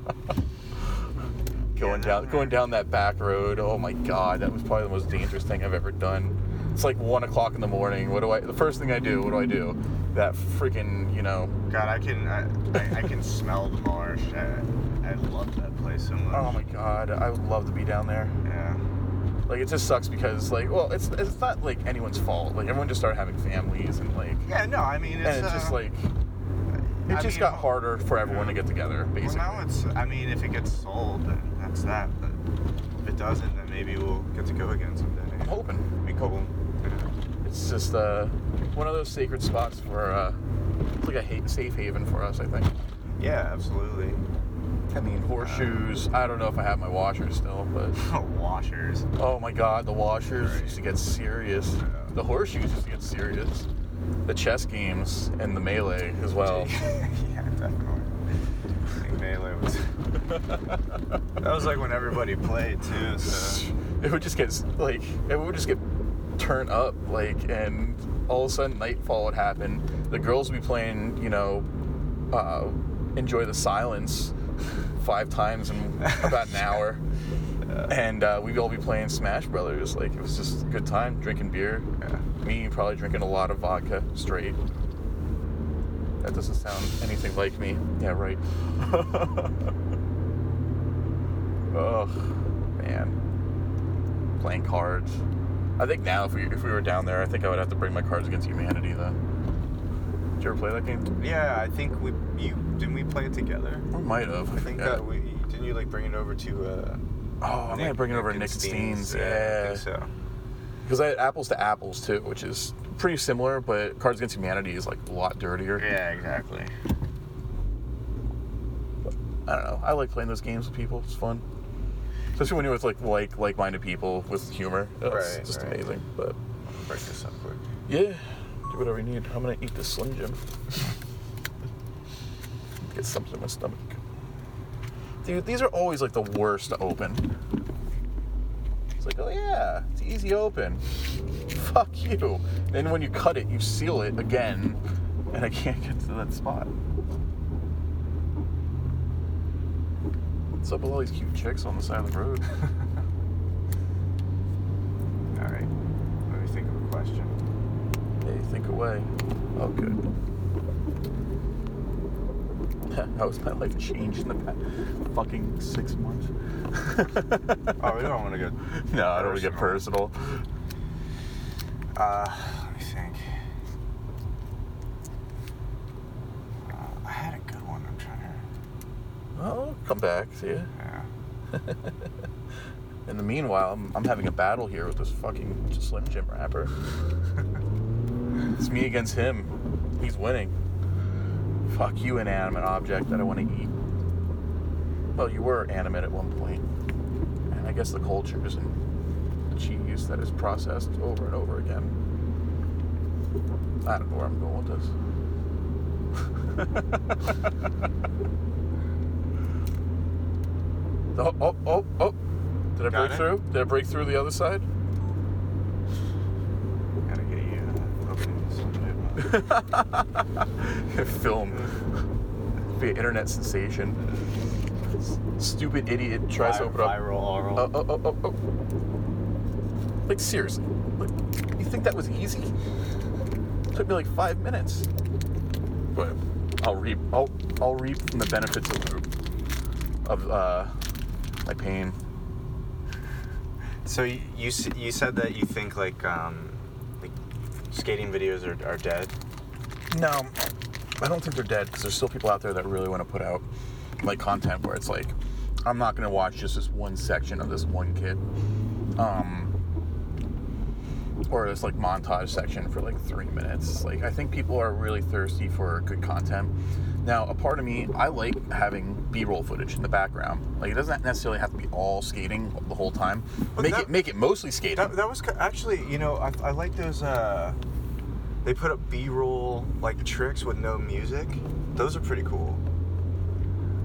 going down that- going down that back road. Oh my god, that was probably the most dangerous thing I've ever done. It's like one o'clock in the morning. What do I? The first thing I do. What do I do? That freaking you know. God, I can I, I, I can smell the marsh. I, I love that place so much. Oh my god, I would love to be down there. Yeah. Like it just sucks because like well it's it's not like anyone's fault. Like everyone just started having families and like Yeah. No, I mean it's, and it's just uh, like it I just mean, got harder for everyone to get together basically. Well, now it's. I mean, if it gets sold, then that's that. But if it doesn't, then maybe we'll get to go again someday. I'm hoping. Be cool. Yeah. It's just uh, one of those sacred spots for uh, it's like a ha- safe haven for us. I think. Yeah, absolutely. I mean, horseshoes. I don't know if I have my washers still, but Washers. oh my god, the washers Right. used to get serious. Yeah. The horseshoes used to get serious. The chess games and the melee as well. yeah, definitely. I think melee was. that was like when everybody played too. So it would just get like it would just get turned up like and all of a sudden nightfall would happen. The girls would be playing you know uh, enjoy the silence five times in about an hour. And uh, we'd all be playing smash brothers. Like it was just a good time drinking beer. Yeah. me probably drinking a lot of vodka straight. That doesn't sound anything like me. Yeah right. Oh man. Playing cards i think now if we if we were down there i think i would have to bring my cards against humanity though did you ever play that game Yeah, I think we you didn't we play it together? we might have I think that we didn't you like bring it over to uh oh i might bring it over to nick Steen's yeah I think so. because I had apples to apples too which is pretty similar but cards against humanity is like a lot dirtier Yeah, exactly. I don't know. I like playing those games with people. It's fun, especially when you're with like like like-minded people with humor. It's Right, just right. amazing. But Break this up quick. yeah, do whatever you need. I'm gonna eat this Slim Jim. Get something in my stomach. Dude, these are always like the worst to open. It's like, oh yeah, it's easy open. Fuck you. Then when you cut it, you seal it again, and I can't get to that spot. What's up with all these cute chicks on the side of the road? All right. Let me think of a question. Hey, think away. Oh, good. How has my life changed in the past fucking six months? Oh, we don't want to go. no, I don't want to get personal. Let me think. Uh, I had a good one. I'm trying to. Oh, come back, see ya. Yeah. In the meanwhile, I'm, I'm having a battle here with this fucking Slim Jim wrapper. it's me against him. He's winning. Fuck you, inanimate object that I want to eat. Well, you were animate at one point. And I guess the cultures and the cheese that is processed over and over again. I don't know where I'm going with this. oh, oh, oh, oh. Did I Got break it? through? Did I break through the other side? Gotta get you uh, opening Film. Be an internet sensation. Stupid idiot tries to open up. Viral. Oh, oh, oh, oh, oh. Like seriously, like, you think that was easy? took me like five minutes. But I'll reap. I'll I'll reap from the benefits of of uh, my pain. So you you, you said that you think like um like skating videos are, are dead. No, I don't think they're dead because there's still people out there that really want to put out like content where it's like, I'm not gonna watch just this one section of this one kid, um, or this like montage section for like three minutes. Like I think people are really thirsty for good content. Now, a part of me, I like having B-roll footage in the background. Like it doesn't necessarily have to be all skating the whole time. But make that- it make it mostly skating. That, that was actually you know I, I like those uh they put up B-roll like tricks with no music. Those are pretty cool.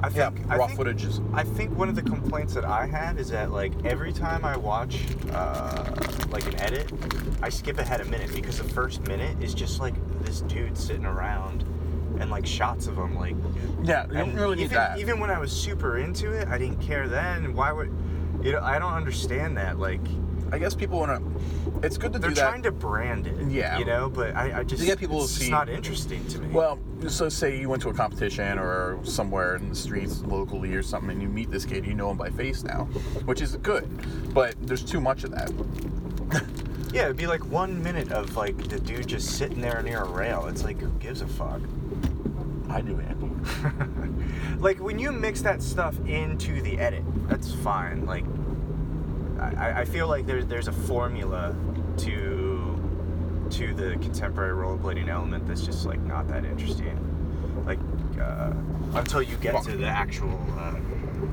I yeah, think I raw think, footage is I think one of the complaints that I have is that like every time I watch uh, like an edit, I skip ahead a minute because the first minute is just like this dude sitting around and like shots of them. like. yeah. You don't really need even, that. Even when I was super into it, I didn't care then. Why would you know? I don't understand that. Like I guess people want to. It's good to they're do that. They're trying to brand it. Yeah. You know, but I, I just get people to it's just see- not interesting to me. Well, so say you went to a competition or somewhere in the streets locally or something, and you meet this kid, you know him by face now, which is good. But there's too much of that. Yeah, it'd be like one minute of like the dude just sitting there near a rail. It's like, who gives a fuck? I do, it. like when you mix that stuff into the edit, that's fine. Like, I, I feel like there's there's a formula to to the contemporary rollerblading element that's just like not that interesting. Like uh, until you get to the actual uh,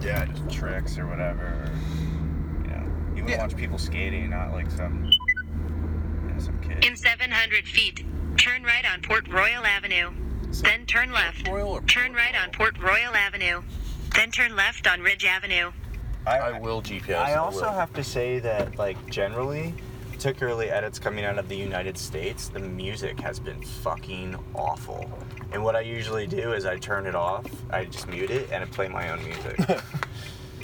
yeah just tricks or whatever. Or, you know, you would Yeah. watch people skating, not like some you know, some kid. In 700 feet, turn right on Port Royal Avenue. Then turn left. Turn right on Port Royal Avenue. Then turn left on Ridge Avenue. I will GPS. I I also will. have to say that, like, generally, particularly edits coming out of the United States, the music has been fucking awful. And what I usually do is I turn it off, I just mute it, and I play my own music.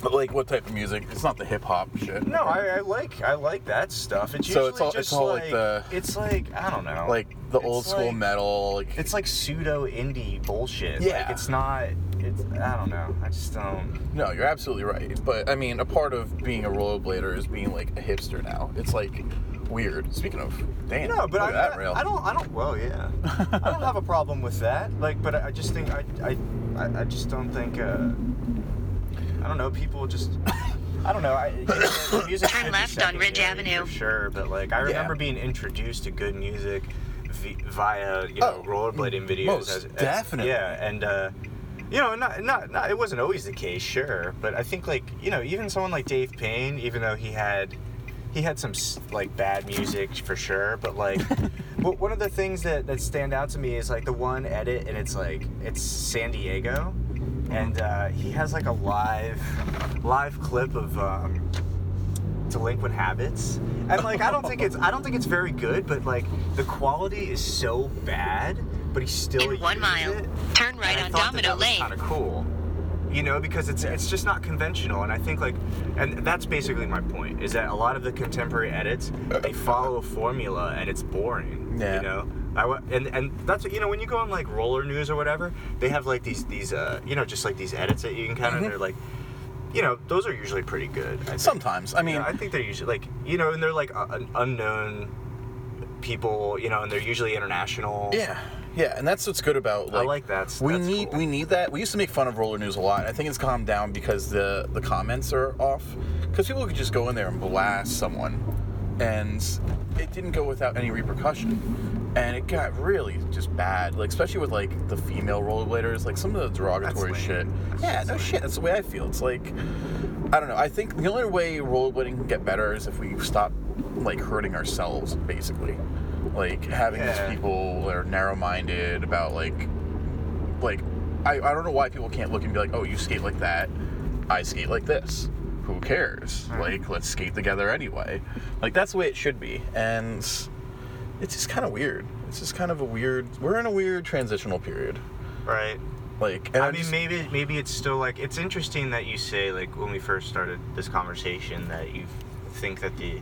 But like what type of music? It's not the hip hop shit. no, I, I like I like that stuff. It's So usually it's all- just it's all like like the- it's like I don't know, like the It's old school like- metal. Like It's like pseudo indie bullshit. Yeah. like, it's not. It's I don't know. I just don't. no, you're absolutely right. But I mean, a part of being a rollerblader is being like a hipster now. It's like weird. Speaking of, damn, No, but look I, at that rail. I don't. I don't. Well, yeah. I don't have a problem with that. Like, but I just think I. I. I, I just don't think. Uh, I don't know. People just. I don't know. I, music Turn left on Ridge Avenue. For sure, but like I remember Yeah. being introduced to good music vi- via you know Oh, rollerblading videos. most definitely. Yeah, and. uh you know, not, not, not, it wasn't always the case, sure, but I think like, you know, even someone like Dave Payne, even though he had, he had some like bad music for sure, but like, one of the things that that stand out to me is like the one edit, and it's like it's San Diego, and uh, he has like a live, live clip of. Um, delinquent habits and like i don't think it's i don't think it's very good but like the quality is so bad but he still In one uses mile, it. turn right And I on thought that Domino that was Lane. kind of cool you know because it's it's just not conventional and i think like and that's basically my point is that a lot of the contemporary edits they follow a formula and it's boring Yeah. you know I, and and that's you know when you go on like roller news or whatever they have like these these uh you know just like these edits that you can kind of Mhm. they're like you know those are usually pretty good I. Sometimes, I mean, I think they're usually like you know, and they're like uh, unknown people, you know, and they're usually international. yeah, yeah, and that's what's good about I like. like that. we That's need cool. we need that. We used to make fun of roller news a lot. I think it's calmed down because the the comments are off. Because people could just go in there and blast someone, and it didn't go without any repercussion. And it got really just bad, like especially with like the female rollerbladers, like some of the derogatory shit. Yeah, no shit. That's the way I feel. It's like I don't know. I think the only way rollerblading can get better is if we stop like hurting ourselves, basically. Like having Yeah. these people that are narrow-minded about like, like I, I don't know why people can't look and be like, oh, you skate like that, I skate like this. Who cares? Right. Like, let's skate together anyway. Like that's the way it should be, and it's just kind of weird. It's just kind of a weird. We're in a weird transitional period. right. Like, and I I'm mean, just- maybe maybe it's still like it's interesting that you say like when we first started this conversation that you think that the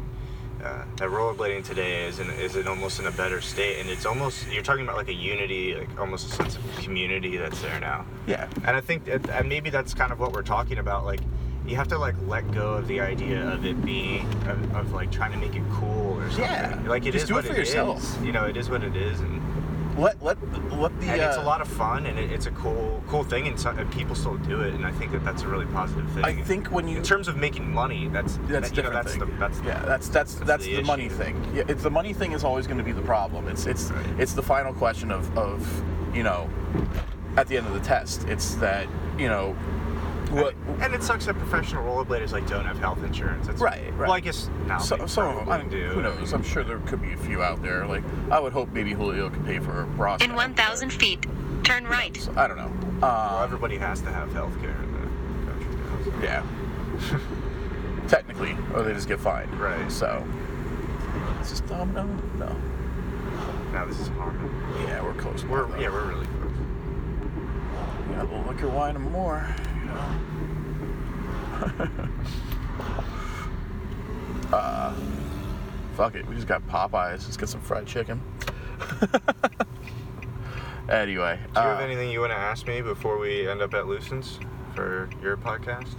uh, that rollerblading today is in is in almost in a better state, and it's almost you're talking about like a unity, like almost a sense of community that's there now. yeah, And I think, that, and maybe that's kind of what we're talking about. Like, you have to like let go of the idea of it being of, of like trying to make it cool or something. Yeah, like it just is do it what for yourself. is. You know, it is what it is, and, let let let the. and it's a uh, lot of fun, and it, it's a cool cool thing, and, so, and people still do it, and I think that that's a really positive thing. I think when you in terms of making money, that's that's that, you know, that's the that's the- yeah, that's that's that's that's, the the, money thing. Yeah, it's the money thing is always going to be the problem. It's it's Right. it's the final question of of you know, at the end of the test. It's that you know, what And, and it sucks that professional rollerbladers like don't have health insurance. That's, Right, right. Well, I guess now so, they some of them. I mean, do. Who knows? I'm sure there could be a few out there. Like I would hope maybe Julio could pay for Ross. In 1,000 feet, turn right. So, I don't know. Well, Um, everybody has to have health care in the country now. so- yeah. Technically, or they just get fined. Right. So. It's just domino. No. No. Now this is Harmon. Yeah, we're close. We're yeah, we're really close. Yeah, a little liquor, wine, and more. Uh, fuck it. We just got Popeyes. Let's get some fried chicken. anyway, Do you have uh, anything you want to ask me before we end up at Lucens for your podcast?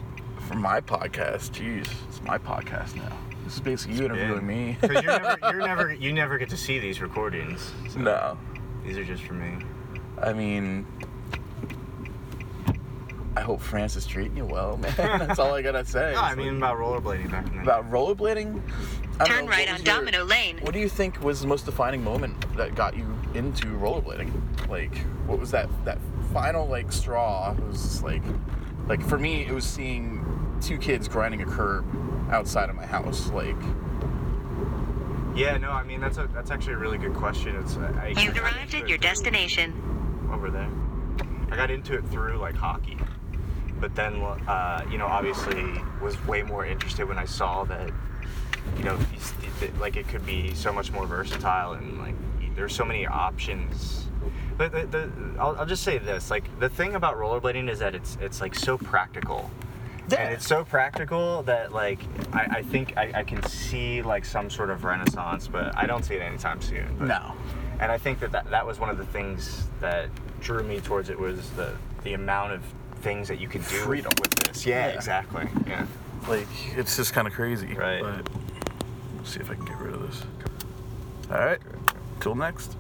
for my podcast, jeez, it's my podcast now. This is basically you interviewing me. Because you're never, you're never, you never get to see these recordings. so no, These are just for me. I mean, I hope France is treating you well, man. That's all I gotta say. No, I It's mean like- about rollerblading back in the about rollerblading I Turn know, right on your- Domino Lane. What do you think was the most defining moment that got you into rollerblading? Like, what was that that final like straw? It was just like, like for me, it was seeing two kids grinding a curb outside of my house. Like, Yeah, no, I mean that's a that's actually a really good question. It's I, I You've got arrived into at your through- destination. over there. I got into it through like hockey, but then uh, you know obviously was way more interested when I saw that you know like it could be so much more versatile and like there's so many options. But the, the, I'll, I'll just say this: like the thing about rollerblading is that it's it's like so practical. And it's so practical that like I, I think I, I can see like some sort of renaissance, but I don't see it anytime soon. But, no. and I think that, that that was one of the things that drew me towards it was the the amount of things that you could do Freedom. with this. Yeah, Yeah. exactly. Yeah. Like, it's just kind of crazy. Right. But let's see if I can get rid of this. All right. Till next.